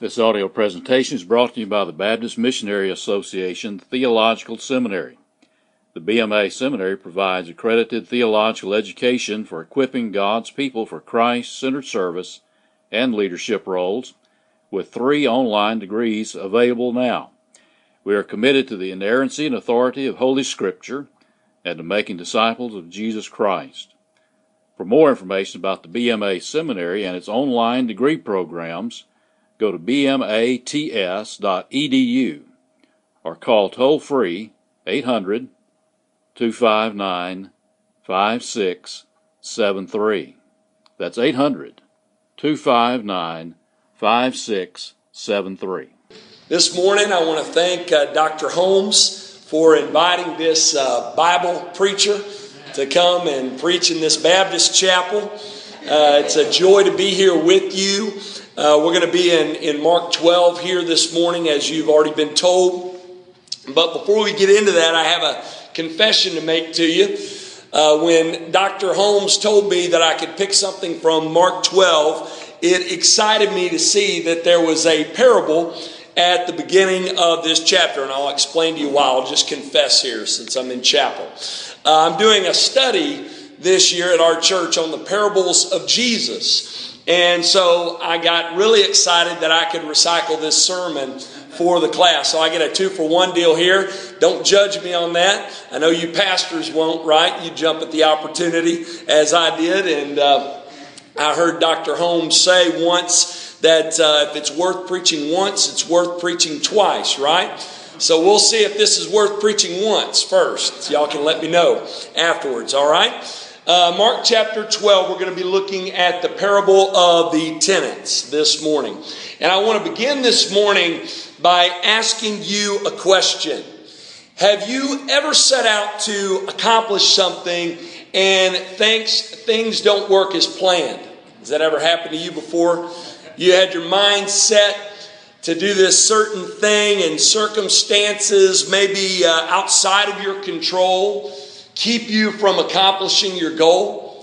This audio presentation is brought to you by the Baptist Missionary Association Theological Seminary. The BMA Seminary provides accredited theological education for equipping God's people for Christ centered service and leadership roles, with three online degrees available now. We are committed to the inerrancy and authority of Holy Scripture and to making disciples of Jesus Christ. For more information about the BMA Seminary and its online degree programs, go to bmats.edu or call toll free 800 259 5673. That's 800 259 5673. This morning, I want to thank uh, Dr. Holmes for inviting this uh, Bible preacher to come and preach in this Baptist chapel. Uh, it's a joy to be here with you. Uh, we're going to be in, in Mark 12 here this morning, as you've already been told. But before we get into that, I have a confession to make to you. Uh, when Dr. Holmes told me that I could pick something from Mark 12, it excited me to see that there was a parable at the beginning of this chapter, and I'll explain to you why. I'll just confess here since I'm in chapel. Uh, I'm doing a study this year at our church on the parables of Jesus. And so I got really excited that I could recycle this sermon for the class. So I get a two for one deal here. Don't judge me on that. I know you pastors won't, right? You jump at the opportunity as I did. And uh, I heard Dr. Holmes say once that uh, if it's worth preaching once, it's worth preaching twice, right? So we'll see if this is worth preaching once first. Y'all can let me know afterwards, all right? Uh, Mark chapter 12, we're going to be looking at the parable of the tenants this morning. And I want to begin this morning by asking you a question. Have you ever set out to accomplish something and thinks, things don't work as planned? Has that ever happened to you before? You had your mind set to do this certain thing and circumstances maybe uh, outside of your control keep you from accomplishing your goal.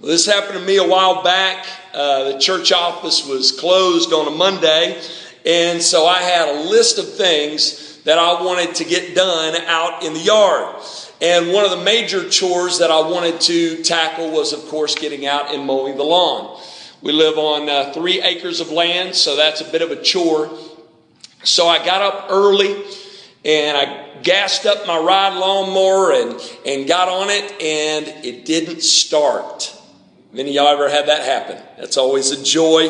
Well, this happened to me a while back. Uh, the church office was closed on a Monday, and so I had a list of things that I wanted to get done out in the yard. And one of the major chores that I wanted to tackle was, of course, getting out and mowing the lawn. We live on uh, three acres of land, so that's a bit of a chore. So I got up early and I gassed up my ride lawnmower and, and got on it, and it didn't start. Many of y'all ever had that happen? That's always a joy.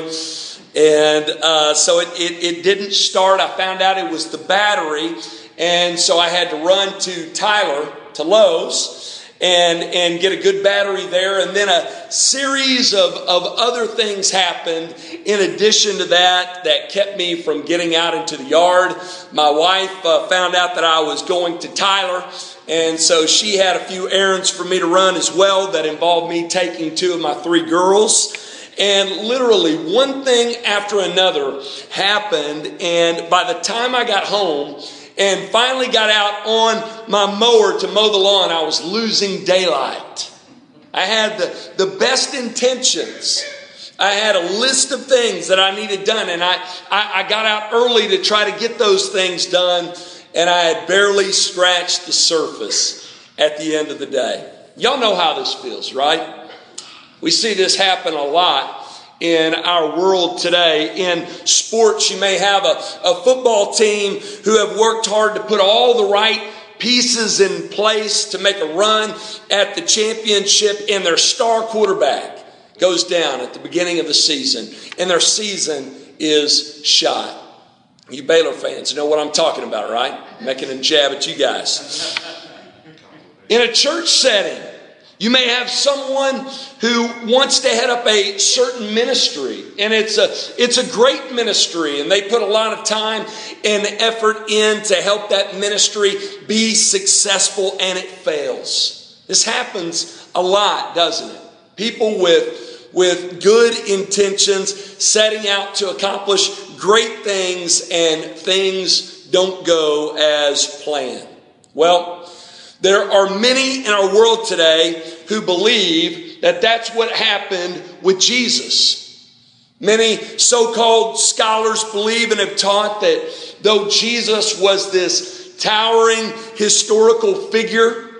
And uh, so it, it, it didn't start. I found out it was the battery, and so I had to run to Tyler, to Lowe's and, and get a good battery there. And then a series of, of other things happened in addition to that that kept me from getting out into the yard. My wife uh, found out that I was going to Tyler. And so she had a few errands for me to run as well that involved me taking two of my three girls. And literally, one thing after another happened. And by the time I got home, and finally got out on my mower to mow the lawn, I was losing daylight. I had the, the best intentions. I had a list of things that I needed done, and I, I, I got out early to try to get those things done, and I had barely scratched the surface at the end of the day. Y'all know how this feels, right? We see this happen a lot in our world today. In sports, you may have a, a football team who have worked hard to put all the right pieces in place to make a run at the championship, and their star quarterback goes down at the beginning of the season, and their season is shot. You Baylor fans know what I'm talking about, right? Making a jab at you guys. In a church setting, you may have someone who wants to head up a certain ministry, and it's a, it's a great ministry, and they put a lot of time and effort in to help that ministry be successful, and it fails. This happens a lot, doesn't it? People with, with good intentions setting out to accomplish great things, and things don't go as planned. Well, there are many in our world today who believe that that's what happened with Jesus. Many so called scholars believe and have taught that though Jesus was this towering historical figure,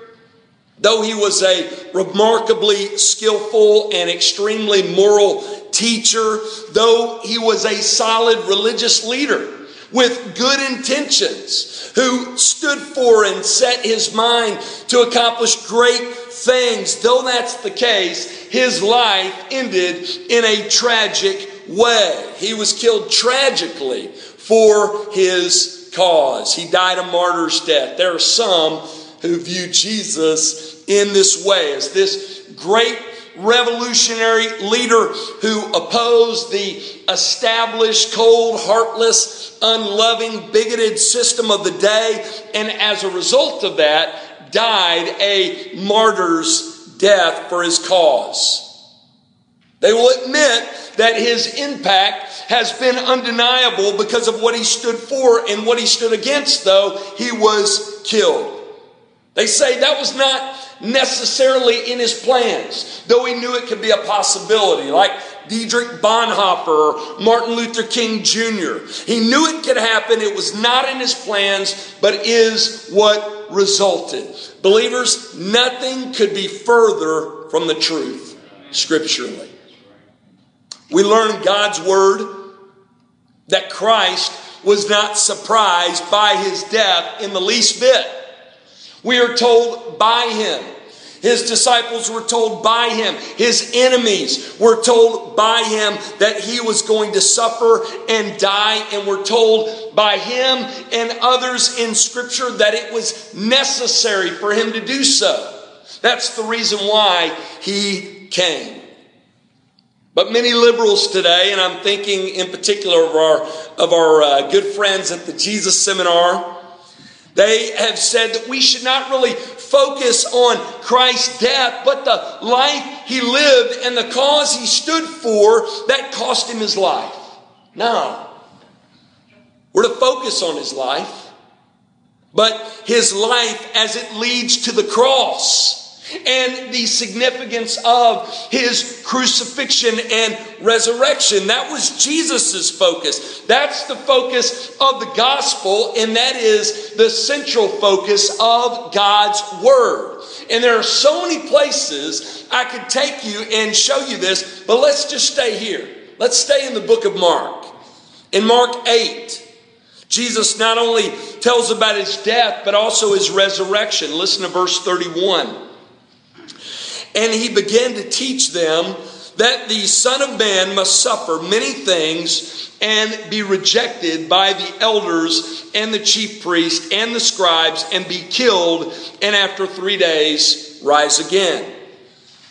though he was a remarkably skillful and extremely moral teacher, though he was a solid religious leader with good intentions, who stood for and set his mind to accomplish great things, though that's the case, his life ended in a tragic way. He was killed tragically for his cause. He died a martyr's death. There are some who view Jesus in this way as this great revolutionary leader who opposed the established, cold, heartless, unloving, bigoted system of the day, and as a result of that, died a martyr's death for his cause. They will admit that his impact has been undeniable because of what he stood for and what he stood against, though he was killed. They say that was not necessarily in his plans, though he knew it could be a possibility, like Dietrich Bonhoeffer or Martin Luther King Jr. He knew it could happen. It was not in his plans, but is what resulted. Believers, nothing could be further from the truth scripturally. We learn God's word that Christ was not surprised by his death in the least bit. We are told by him. His disciples were told by him. His enemies were told by him that he was going to suffer and die, and were told by him and others in Scripture that it was necessary for him to do so. That's the reason why he came. But many liberals today, and I'm thinking in particular of our, of our uh, good friends at the Jesus Seminar, they have said that we should not really focus on Christ's death, but the life he lived and the cause he stood for that cost him his life. No. We're to focus on his life, but his life as it leads to the cross and the significance of his crucifixion and resurrection. That was Jesus' focus. That's the focus of the gospel, and that is the central focus of God's word. And there are so many places I could take you and show you this, but let's just stay here. Let's stay in the book of Mark. In Mark 8, Jesus not only tells about his death, but also his resurrection. Listen to verse 31. And he began to teach them that the Son of Man must suffer many things and be rejected by the elders and the chief priests and the scribes and be killed, and after three days rise again.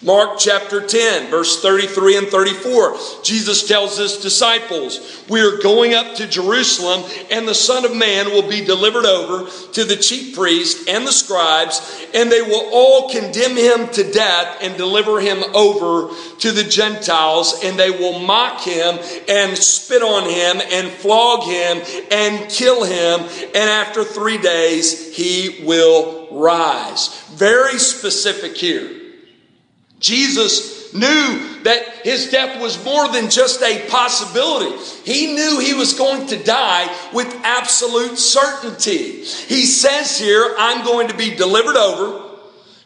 Mark chapter 10, verse 33 and 34. Jesus tells his disciples, We are going up to Jerusalem, and the Son of Man will be delivered over to the chief priests and the scribes, and they will all condemn him to death and deliver him over to the Gentiles, and they will mock him and spit on him and flog him and kill him, and after three days he will rise. Very specific here. Jesus knew that his death was more than just a possibility. He knew he was going to die with absolute certainty. He says here, I'm going to be delivered over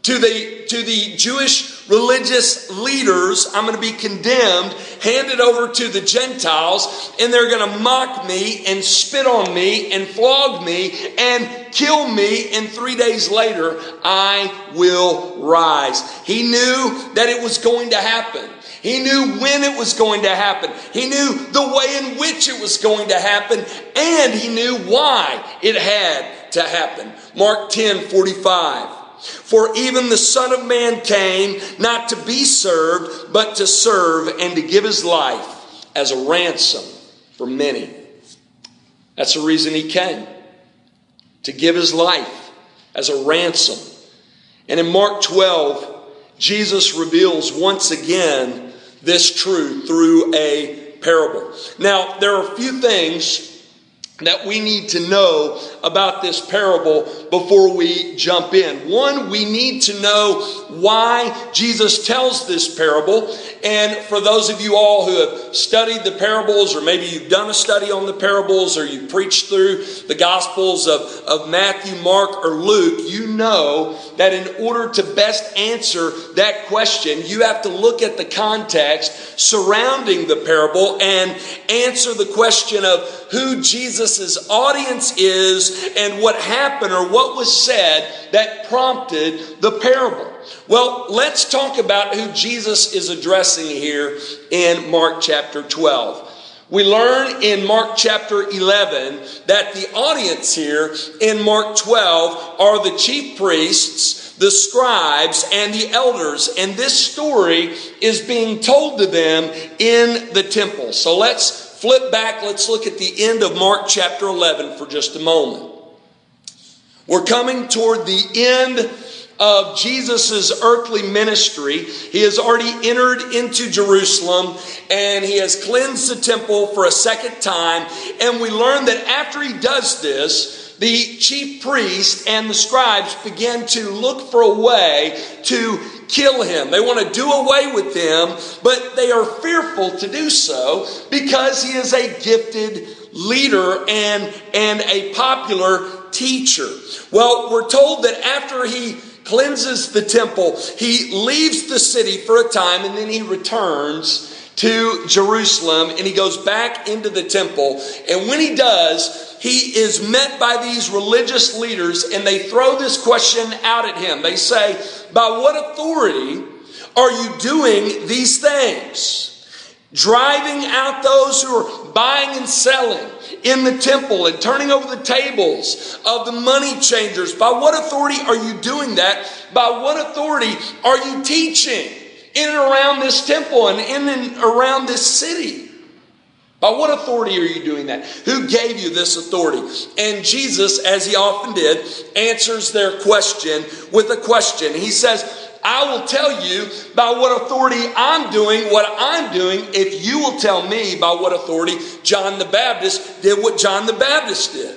to the, to the Jewish religious leaders. I'm going to be condemned, handed over to the Gentiles, and they're going to mock me and spit on me and flog me and kill me. And three days later, I will rise. He knew that it was going to happen. He knew when it was going to happen. He knew the way in which it was going to happen, and he knew why it had to happen. Mark 10 45. For even the Son of Man came not to be served, but to serve and to give his life as a ransom for many. That's the reason he came to give his life as a ransom. And in Mark 12, Jesus reveals once again this truth through a parable. Now, there are a few things that we need to know about this parable before we jump in. One, we need to know why Jesus tells this parable. And for those of you all who have studied the parables, or maybe you've done a study on the parables, or you've preached through the Gospels of, of Matthew, Mark, or Luke, you know that in order to best answer that question, you have to look at the context surrounding the parable and answer the question of who Jesus' audience is and what happened or what was said that prompted the parable. Well, let's talk about who Jesus is addressing here in Mark chapter 12. We learn in Mark chapter 11 that the audience here in Mark 12 are the chief priests, the scribes, and the elders. And this story is being told to them in the temple. So let's flip back. Let's look at the end of Mark chapter 11 for just a moment. We're coming toward the end of Jesus' earthly ministry. He has already entered into Jerusalem and he has cleansed the temple for a second time. And we learn that after he does this, the chief priests and the scribes begin to look for a way to kill him. They want to do away with him, but they are fearful to do so because he is a gifted leader and, and a popular teacher. Well, we're told that after he cleanses the temple. He leaves the city for a time and then he returns to Jerusalem and he goes back into the temple. And when he does, he is met by these religious leaders and they throw this question out at him. They say, By what authority are you doing these things? Driving out those who are buying and selling in the temple and turning over the tables of the money changers. By what authority are you doing that? By what authority are you teaching in and around this temple and in and around this city? By what authority are you doing that? Who gave you this authority? And Jesus, as he often did, answers their question with a question. He says, I will tell you by what authority I'm doing what I'm doing if you will tell me by what authority John the Baptist did what John the Baptist did.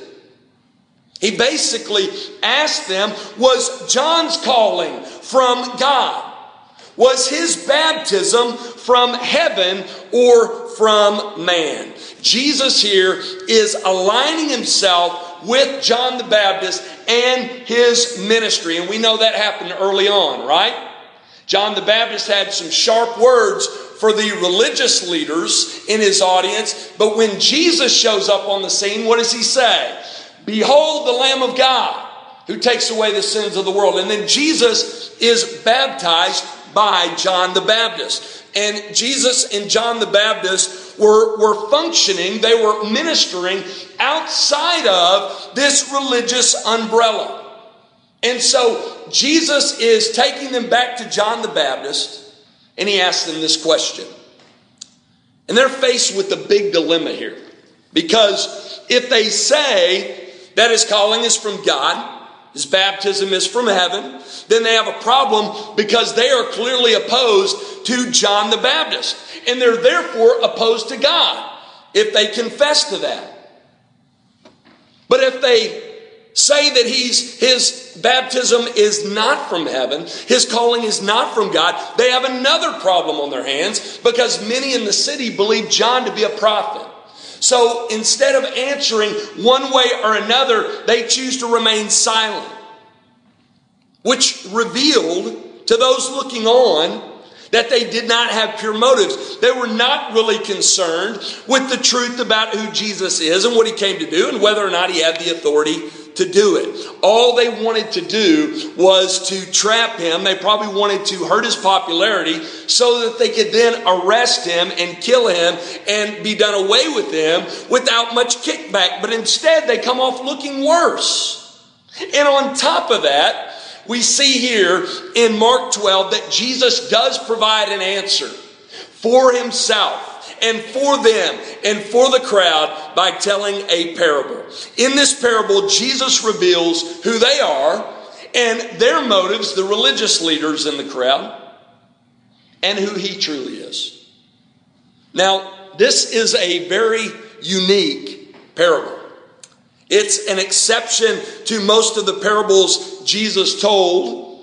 He basically asked them, was John's calling from God? Was his baptism from heaven or from man? Jesus here is aligning himself with John the Baptist and his ministry. And we know that happened early on, right? John the Baptist had some sharp words for the religious leaders in his audience, but when Jesus shows up on the scene, what does he say? Behold the Lamb of God who takes away the sins of the world. And then Jesus is baptized by John the Baptist. And Jesus and John the Baptist were, were functioning, they were ministering outside of this religious umbrella. And so Jesus is taking them back to John the Baptist, and he asks them this question. And they're faced with a big dilemma here. Because if they say that his calling is from God, his baptism is from heaven, then they have a problem because they are clearly opposed to John the Baptist. And they're therefore opposed to God if they confess to that. But if they say that he's his baptism is not from heaven, his calling is not from God, they have another problem on their hands because many in the city believe John to be a prophet. So instead of answering one way or another, they choose to remain silent, which revealed to those looking on that they did not have pure motives. They were not really concerned with the truth about who Jesus is and what he came to do and whether or not he had the authority to do it. All they wanted to do was to trap him. They probably wanted to hurt his popularity so that they could then arrest him and kill him and be done away with him without much kickback. But instead, they come off looking worse. And on top of that, we see here in Mark 12 that Jesus does provide an answer for himself and for them and for the crowd by telling a parable. In this parable, Jesus reveals who they are and their motives, the religious leaders in the crowd, and who he truly is. Now, this is a very unique parable. It's an exception to most of the parables Jesus told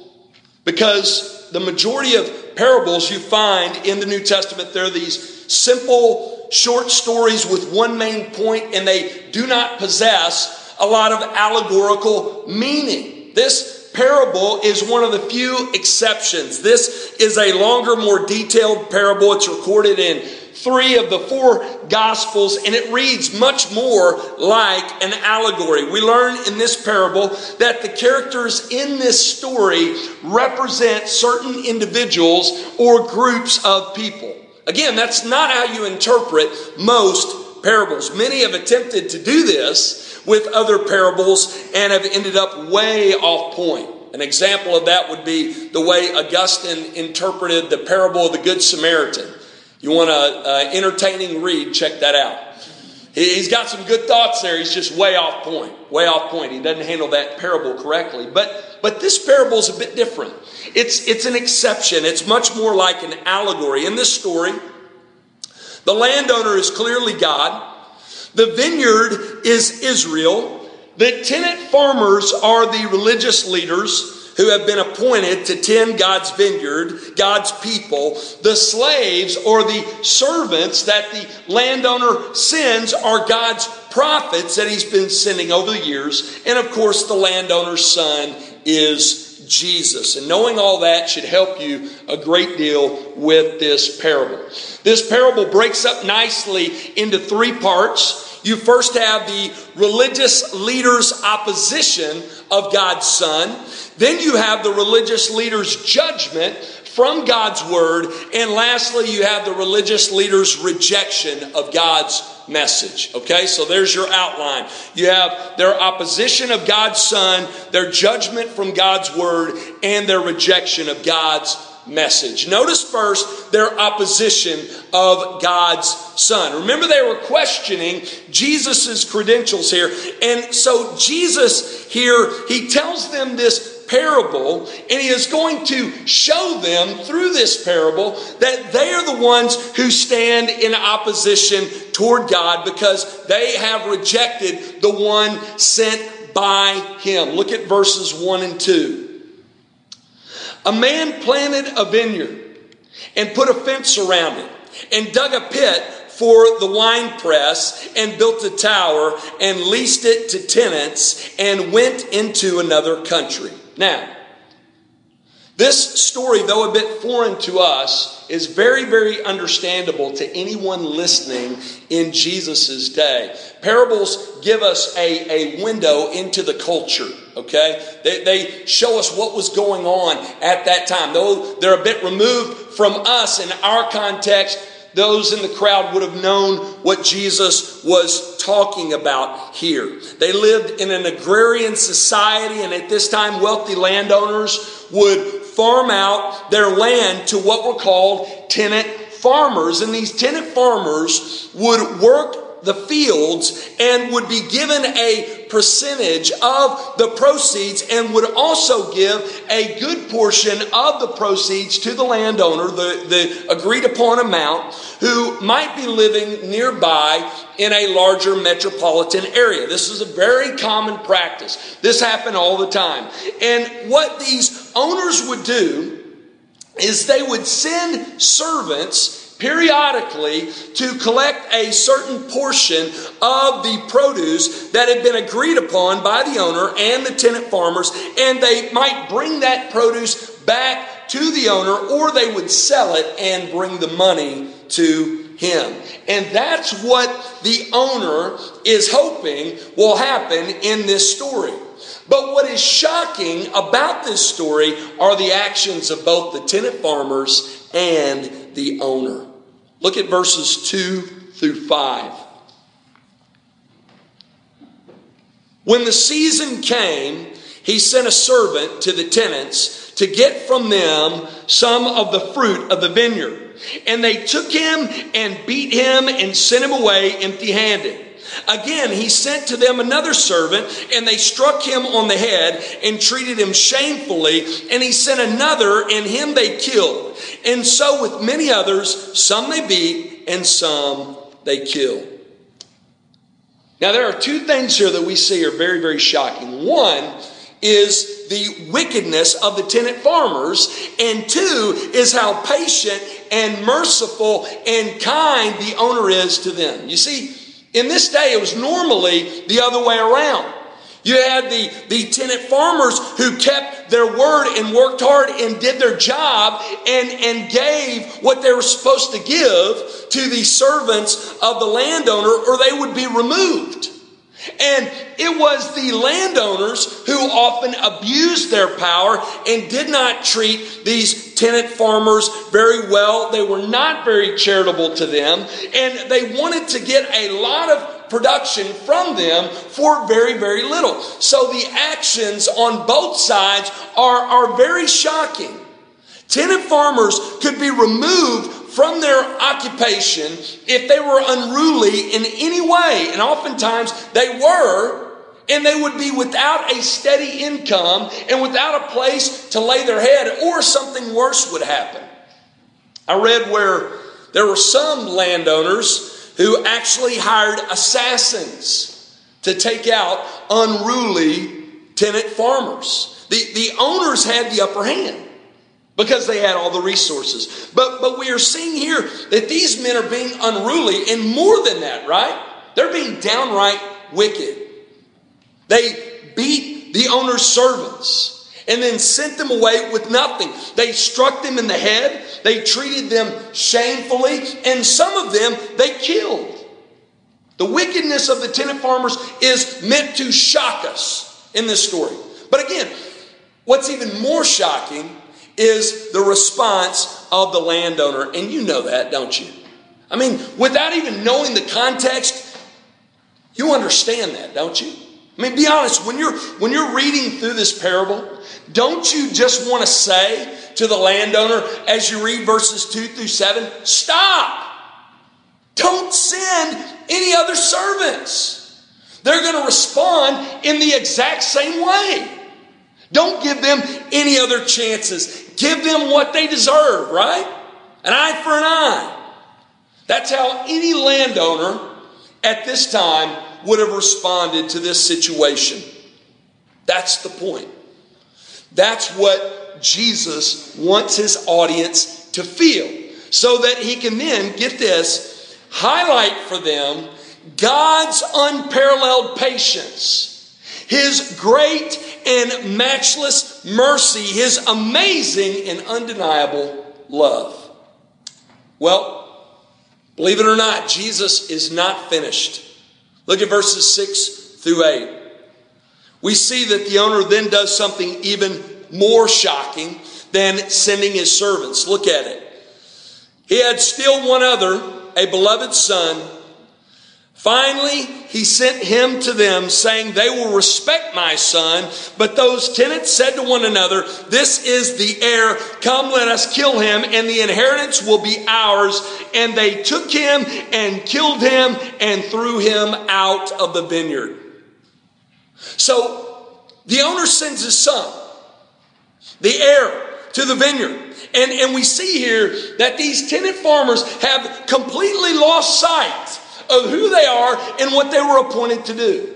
because the majority of parables you find in the New Testament, they're these simple, short stories with one main point, and they do not possess a lot of allegorical meaning. This parable is one of the few exceptions. This is a longer, more detailed parable. It's recorded in three of the four gospels and it reads much more like an allegory. We learn in this parable that the characters in this story represent certain individuals or groups of people. Again, that's not how you interpret most parables. Many have attempted to do this with other parables and have ended up way off point. An example of that would be the way Augustine interpreted the parable of the Good Samaritan. You want an entertaining read, check that out. He's got some good thoughts there. He's just way off point. Way off point. He doesn't handle that parable correctly. But, but this parable is a bit different. It's, it's an exception. It's much more like an allegory. In this story, the landowner is clearly God. The vineyard is Israel. The tenant farmers are the religious leaders who have been appointed to tend God's vineyard, God's people. The slaves or the servants that the landowner sends are God's prophets that he's been sending over the years. And of course, the landowner's son is Jesus. And knowing all that should help you a great deal with this parable. This parable breaks up nicely into three parts. You first have the religious leaders' opposition of God's Son. Then you have the religious leader's judgment from God's word. And lastly, you have the religious leader's rejection of God's message. Okay, so there's your outline. You have their opposition of God's Son, their judgment from God's word, and their rejection of God's message. Notice first their opposition of God's Son. Remember, they were questioning Jesus' credentials here. And so, Jesus here, he tells them this parable, and he is going to show them through this parable that they are the ones who stand in opposition toward God because they have rejected the one sent by him. Look at verses 1 and 2. A man planted a vineyard and put a fence around it and dug a pit for the wine press and built a tower and leased it to tenants and went into another country. Now, this story, though a bit foreign to us, is very, very understandable to anyone listening in Jesus' day. Parables give us a, a window into the culture, okay? They, they show us what was going on at that time. Though they're a bit removed from us in our context, those in the crowd would have known what Jesus was talking about here. They lived in an agrarian society, and at this time, wealthy landowners would farm out their land to what were called tenant farmers. And these tenant farmers would work the fields and would be given a percentage of the proceeds and would also give a good portion of the proceeds to the landowner, the, the agreed upon amount, who might be living nearby in a larger metropolitan area. This is a very common practice. This happened all the time. And what these owners would do is they would send servants periodically to collect a certain portion of the produce that had been agreed upon by the owner and the tenant farmers, and they might bring that produce back to the owner, or they would sell it and bring the money to him. And that's what the owner is hoping will happen in this story. But what is shocking about this story are the actions of both the tenant farmers and the owner. Look at verses 2 through 5. When the season came, he sent a servant to the tenants to get from them some of the fruit of the vineyard. And they took him and beat him and sent him away empty handed. Again, he sent to them another servant, and they struck him on the head and treated him shamefully. And he sent another, and him they killed. And so with many others, some they beat, and some they killed. Now, there are two things here that we see are very, very shocking. One is the wickedness of the tenant farmers, and two is how patient and merciful and kind the owner is to them. You see, in this day, it was normally the other way around. You had the, the tenant farmers who kept their word and worked hard and did their job and, and gave what they were supposed to give to the servants of the landowner or they would be removed. And it was the landowners who often abused their power and did not treat these tenant farmers very well. They were not very charitable to them, and they wanted to get a lot of production from them for very, very little. So the actions on both sides are, are very shocking. Tenant farmers could be removed from their occupation if they were unruly in any way. And oftentimes they were, and they would be without a steady income and without a place to lay their head, or something worse would happen. I read where there were some landowners who actually hired assassins to take out unruly tenant farmers. The, the owners had the upper hand because they had all the resources. But, but we are seeing here that these men are being unruly, and more than that, right? They're being downright wicked. They beat the owner's servants and then sent them away with nothing. They struck them in the head, they treated them shamefully, and some of them they killed. The wickedness of the tenant farmers is meant to shock us in this story. But again, what's even more shocking is the response of the landowner. And you know that, don't you? I mean, without even knowing the context, you understand that, don't you? I mean, be honest, when you're when you're reading through this parable, don't you just want to say to the landowner as you read verses 2 through 7, stop! Don't send any other servants. They're going to respond in the exact same way. Don't give them any other chances. Give them what they deserve, right? An eye for an eye. That's how any landowner at this time would have responded to this situation. That's the point. That's what Jesus wants his audience to feel so that he can then, get this, highlight for them God's unparalleled patience his great and matchless mercy, His amazing and undeniable love. Well, believe it or not, Jesus is not finished. Look at verses 6 through 8. We see that the owner then does something even more shocking than sending his servants. Look at it. He had still one other, a beloved son Finally, he sent him to them, saying, They will respect my son. But those tenants said to one another, This is the heir. Come, let us kill him, and the inheritance will be ours. And they took him and killed him and threw him out of the vineyard. So the owner sends his son, the heir, to the vineyard. And, and we see here that these tenant farmers have completely lost sight of who they are and what they were appointed to do.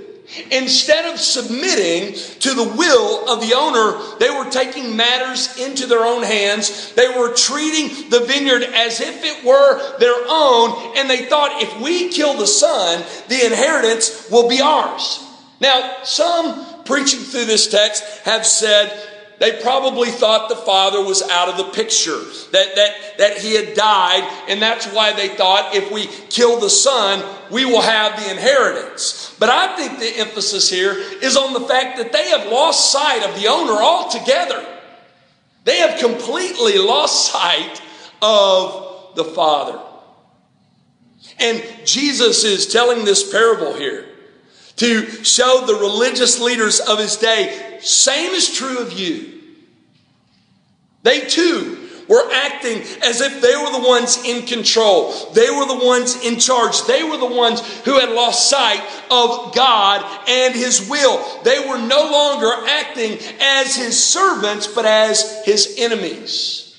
Instead of submitting to the will of the owner, they were taking matters into their own hands. They were treating the vineyard as if it were their own, and they thought if we kill the son, the inheritance will be ours. Now, some preaching through this text have said they probably thought the father was out of the picture, that, that, that he had died, and that's why they thought if we kill the son, we will have the inheritance. But I think the emphasis here is on the fact that they have lost sight of the owner altogether. They have completely lost sight of the father. And Jesus is telling this parable here to show the religious leaders of his day same is true of you. They too were acting as if they were the ones in control. They were the ones in charge. They were the ones who had lost sight of God and His will. They were no longer acting as His servants, but as His enemies.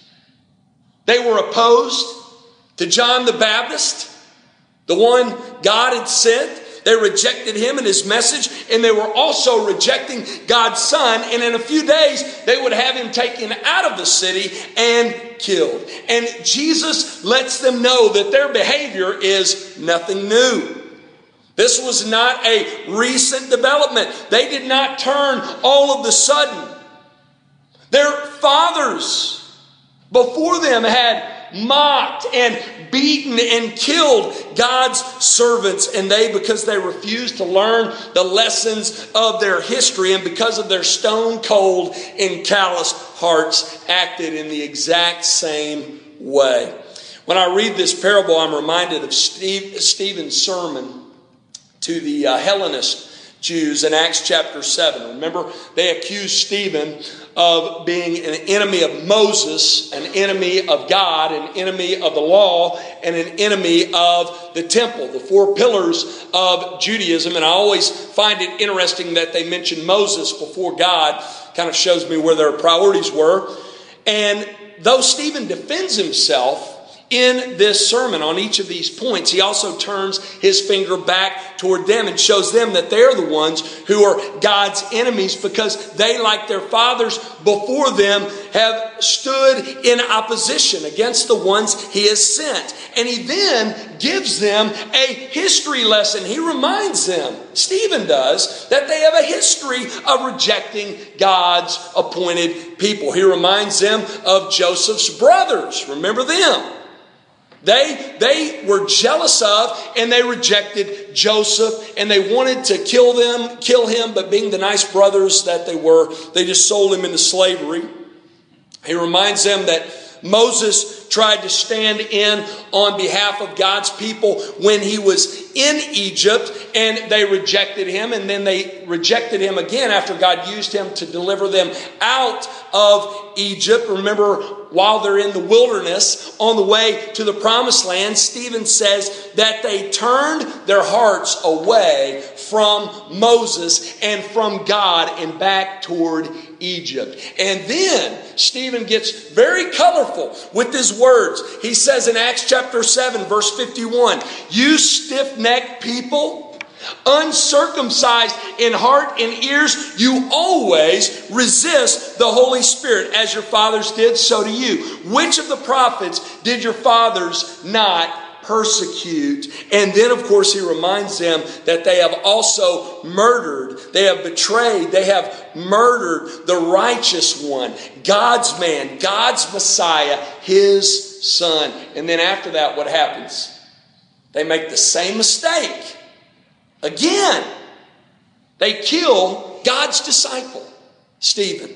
They were opposed to John the Baptist, the one God had sent They rejected him and his message, and they were also rejecting God's son. And in a few days, they would have him taken out of the city and killed. And Jesus lets them know that their behavior is nothing new. This was not a recent development. They did not turn all of the sudden. Their fathers before them had mocked and beaten and killed God's servants, and they, because they refused to learn the lessons of their history and because of their stone cold and callous hearts, acted in the exact same way. When I read this parable, I'm reminded of Steve, Stephen's sermon to the uh, Hellenist Jews in Acts chapter 7. Remember, they accused Stephen of being an enemy of Moses, an enemy of God, an enemy of the law, and an enemy of the temple, the four pillars of Judaism. And I always find it interesting that they mention Moses before God, kind of shows me where their priorities were. And though Stephen defends himself, in this sermon on each of these points, he also turns his finger back toward them and shows them that they're the ones who are God's enemies because they, like their fathers before them, have stood in opposition against the ones he has sent. And he then gives them a history lesson. He reminds them, Stephen does, that they have a history of rejecting God's appointed people. He reminds them of Joseph's brothers. Remember them. They, they were jealous of and they rejected Joseph and they wanted to kill them, kill him, but being the nice brothers that they were, they just sold him into slavery. He reminds them that Moses tried to stand in on behalf of God's people when he was in Egypt and they rejected him and then they rejected him again after God used him to deliver them out of Egypt. Remember, while they're in the wilderness on the way to the promised land, Stephen says that they turned their hearts away from Moses and from God and back toward Egypt. And then Stephen gets very colorful with his words. He says in Acts chapter 7, verse 51, You stiff necked people, uncircumcised in heart and ears, you always resist the Holy Spirit. As your fathers did, so do you. Which of the prophets did your fathers not persecute. And then, of course, he reminds them that they have also murdered, they have betrayed, they have murdered the righteous one, God's man, God's Messiah, his son. And then after that, what happens? They make the same mistake. Again, they kill God's disciple, Stephen.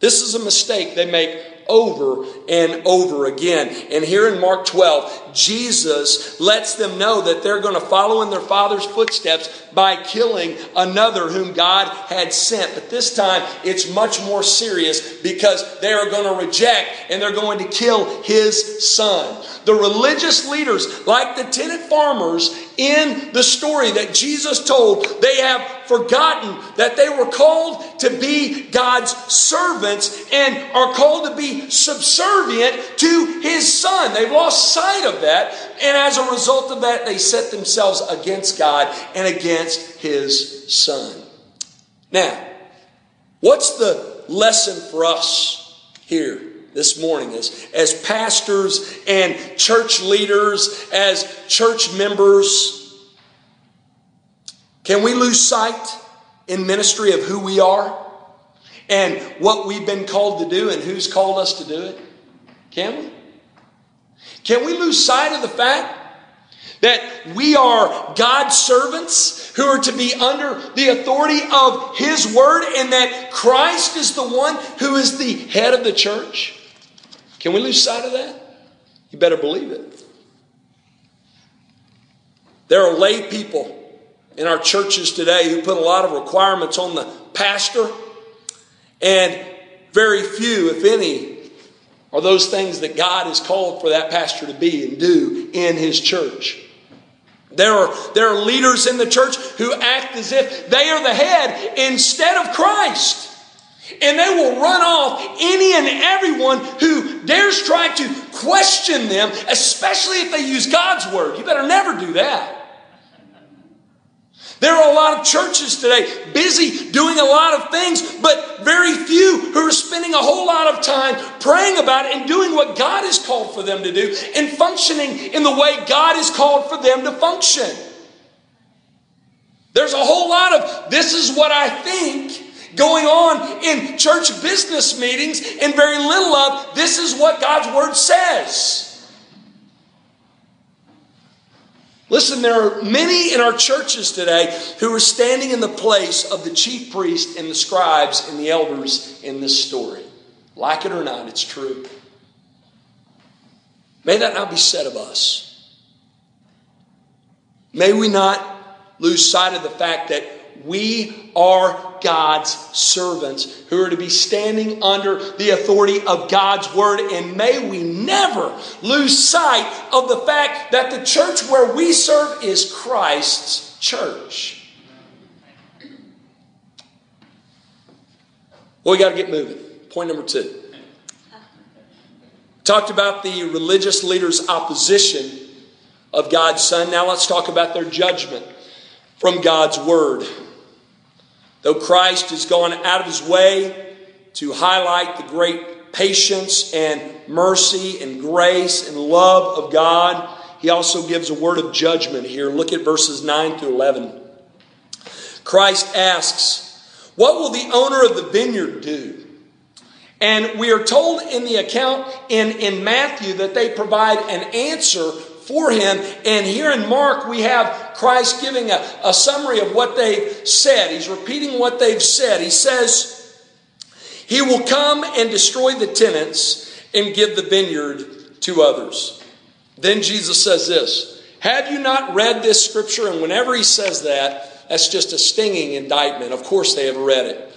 This is a mistake they make over and over again. And here in Mark 12, Jesus lets them know that they're going to follow in their father's footsteps by killing another whom God had sent. But this time it's much more serious because they are going to reject and they're going to kill his son. The religious leaders, like the tenant farmers in the story that Jesus told, they have forgotten that they were called to be God's servants and are called to be subservient to his son. They've lost sight of that. And as a result of that, they set themselves against God and against his son. Now, what's the lesson for us here this morning as, as pastors and church leaders, as church members? Can we lose sight in ministry of who we are and what we've been called to do and who's called us to do it? Can we? Can we lose sight of the fact that we are God's servants who are to be under the authority of His Word and that Christ is the one who is the head of the church? Can we lose sight of that? You better believe it. There are lay people in our churches today who put a lot of requirements on the pastor, and very few, if any, are those things that God has called for that pastor to be and do in his church. There are, there are leaders in the church who act as if they are the head instead of Christ. And they will run off any and everyone who dares try to question them, especially if they use God's word. You better never do that. There are a lot of churches today busy doing a lot of things, but very few who are spending a whole lot of time praying about it and doing what God has called for them to do and functioning in the way God has called for them to function. There's a whole lot of this is what I think going on in church business meetings and very little of this is what God's Word says. Listen, there are many in our churches today who are standing in the place of the chief priest and the scribes and the elders in this story. Like it or not, it's true. May that not be said of us. May we not lose sight of the fact that we are God's servants who are to be standing under the authority of God's word. And may we never lose sight of the fact that the church where we serve is Christ's church. Well, we got to get moving. Point number two. Talked about the religious leaders' opposition of God's Son. Now let's talk about their judgment from God's Word. Though Christ has gone out of his way to highlight the great patience and mercy and grace and love of God, he also gives a word of judgment here. Look at verses 9 through 11. Christ asks, What will the owner of the vineyard do? And we are told in the account in, in Matthew that they provide an answer for him. And here in Mark, we have Christ giving a, a summary of what they've said. He's repeating what they've said. He says, He will come and destroy the tenants and give the vineyard to others. Then Jesus says this Have you not read this scripture? And whenever he says that, that's just a stinging indictment. Of course, they have read it.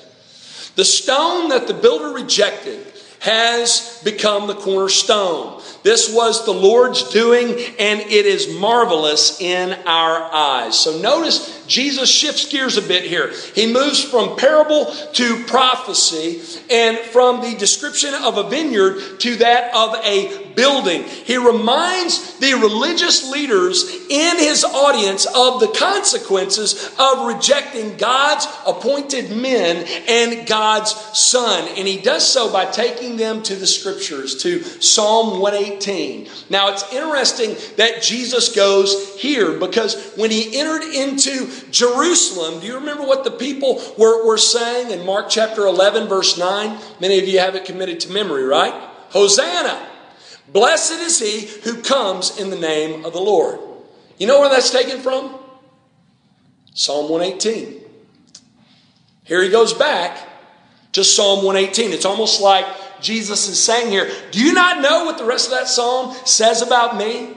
The stone that the builder rejected has become the cornerstone. This was the Lord's doing, and it is marvelous in our eyes. So notice Jesus shifts gears a bit here. He moves from parable to prophecy and from the description of a vineyard to that of a building. He reminds the religious leaders in his audience of the consequences of rejecting God's appointed men and God's Son. And he does so by taking them to the scriptures, to Psalm 118. Now, it's interesting that Jesus goes here because when he entered into Jerusalem, do you remember what the people were, were saying in Mark chapter 11, verse 9? Many of you have it committed to memory, right? Hosanna! Blessed is he who comes in the name of the Lord. You know where that's taken from? Psalm 118. Here he goes back to Psalm 118. It's almost like Jesus is saying here, Do you not know what the rest of that psalm says about me?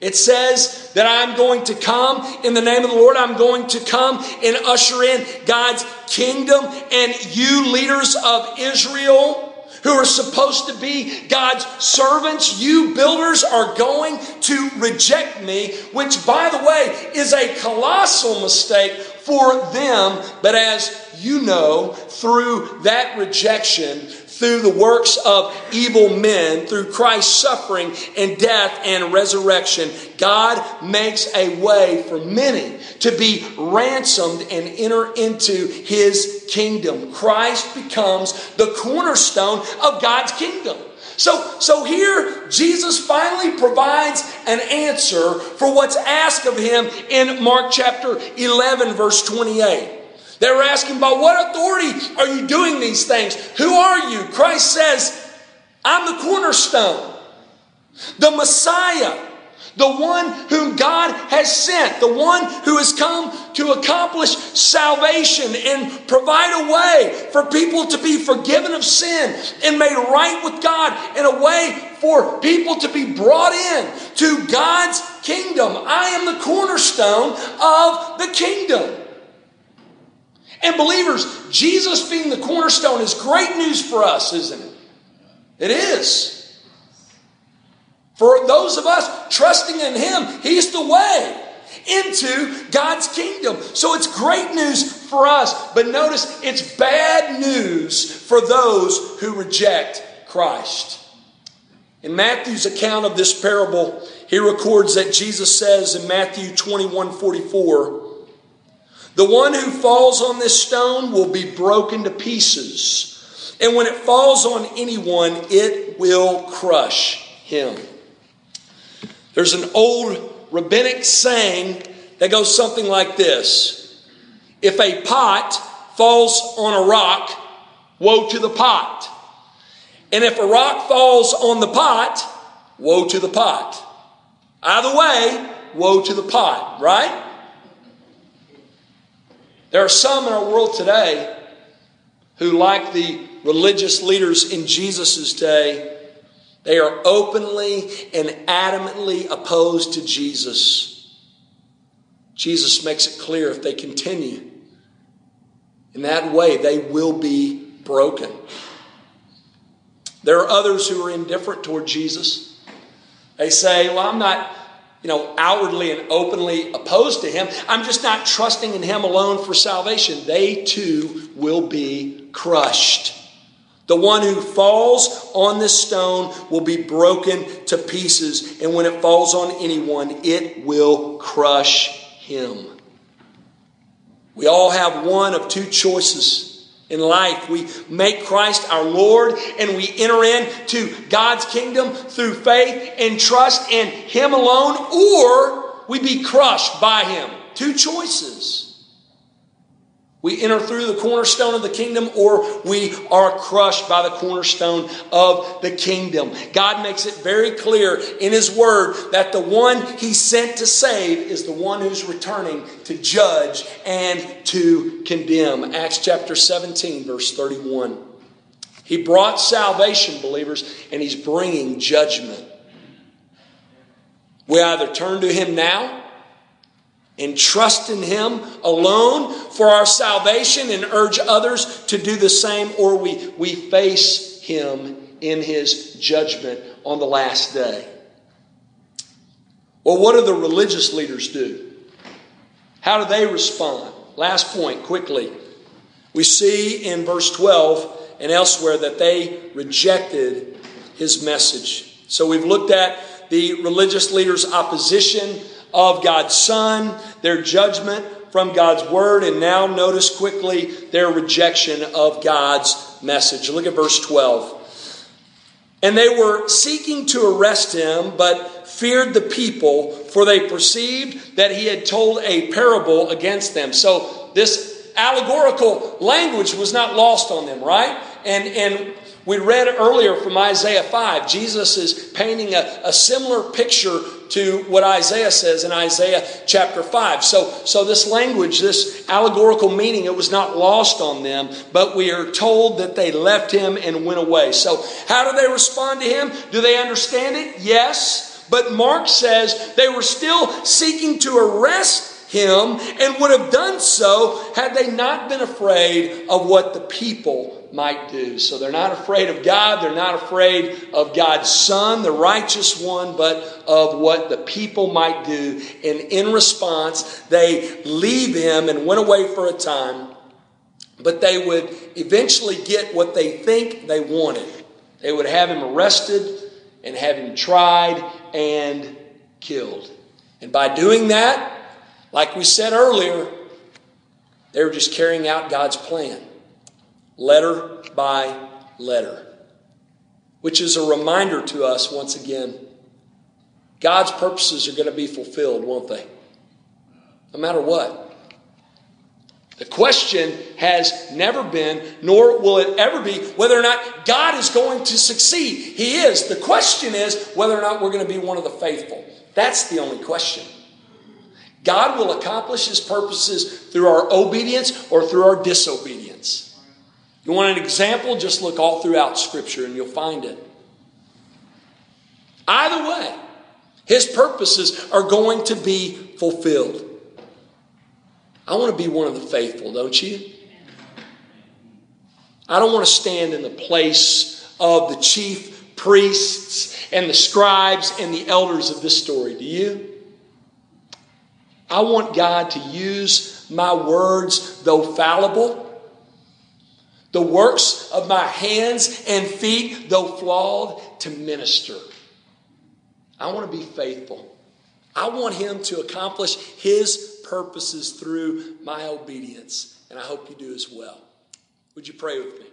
It says that I'm going to come in the name of the Lord. I'm going to come and usher in God's kingdom. And you, leaders of Israel, who are supposed to be God's servants, you builders are going to reject me, which, by the way, is a colossal mistake for them. But as you know, through that rejection, through the works of evil men, through Christ's suffering and death and resurrection, God makes a way for many to be ransomed and enter into his kingdom. Christ becomes the cornerstone of God's kingdom. So, so here, Jesus finally provides an answer for what's asked of him in Mark chapter 11, verse 28. They were asking, by what authority are you doing these things? Who are you? Christ says, I'm the cornerstone, the Messiah, the one whom God has sent, the one who has come to accomplish salvation and provide a way for people to be forgiven of sin and made right with God, and a way for people to be brought in to God's kingdom. I am the cornerstone of the kingdom. And believers, Jesus being the cornerstone is great news for us, isn't it? It is. For those of us trusting in Him, He's the way into God's kingdom. So it's great news for us. But notice, it's bad news for those who reject Christ. In Matthew's account of this parable, he records that Jesus says in Matthew 21 44, The one who falls on this stone will be broken to pieces. And when it falls on anyone, it will crush him. There's an old rabbinic saying that goes something like this If a pot falls on a rock, woe to the pot. And if a rock falls on the pot, woe to the pot. Either way, woe to the pot, right? There are some in our world today who, like the religious leaders in Jesus' day, they are openly and adamantly opposed to Jesus. Jesus makes it clear if they continue in that way, they will be broken. There are others who are indifferent toward Jesus. They say, Well, I'm not you know, outwardly and openly opposed to him. I'm just not trusting in him alone for salvation. They too will be crushed. The one who falls on this stone will be broken to pieces, and when it falls on anyone, it will crush him. We all have one of two choices in life. We make Christ our Lord and we enter into God's kingdom through faith and trust in Him alone, or we be crushed by Him. Two choices. We enter through the cornerstone of the kingdom, or we are crushed by the cornerstone of the kingdom. God makes it very clear in His Word that the one He sent to save is the one who's returning to judge and to condemn. Acts chapter 17, verse 31. He brought salvation, believers, and He's bringing judgment. We either turn to Him now and trust in Him alone for our salvation and urge others to do the same, or we, we face Him in His judgment on the last day. Well, what do the religious leaders do? How do they respond? Last point, quickly. We see in verse 12 and elsewhere that they rejected his message. So we've looked at the religious leaders' opposition of God's Son, their judgment from God's Word, and now notice quickly their rejection of God's message. Look at verse 12. And they were seeking to arrest him, but feared the people, for they perceived that he had told a parable against them. So this allegorical language was not lost on them, right? And, and we read earlier from Isaiah 5, Jesus is painting a, a similar picture to what Isaiah says in Isaiah chapter 5. So, so this language, this allegorical meaning, it was not lost on them, but we are told that they left him and went away. So, how do they respond to him? Do they understand it? Yes. But Mark says they were still seeking to arrest him and would have done so had they not been afraid of what the people might do. So they're not afraid of God, they're not afraid of God's Son, the righteous one, but of what the people might do. And in response, they leave him and went away for a time, but they would eventually get what they think they wanted. They would have him arrested and have him tried and killed. And by doing that, like we said earlier, they were just carrying out God's plan, letter by letter, which is a reminder to us once again God's purposes are going to be fulfilled, won't they? No matter what. The question has never been, nor will it ever be, whether or not God is going to succeed. He is. The question is whether or not we're going to be one of the faithful. That's the only question. God will accomplish his purposes through our obedience or through our disobedience. You want an example? Just look all throughout Scripture and you'll find it. Either way, his purposes are going to be fulfilled. I want to be one of the faithful, don't you? I don't want to stand in the place of the chief priests and the scribes and the elders of this story. Do you? I want God to use my words, though fallible, the works of my hands and feet, though flawed, to minister. I want to be faithful. I want Him to accomplish His purposes through my obedience. And I hope you do as well. Would you pray with me?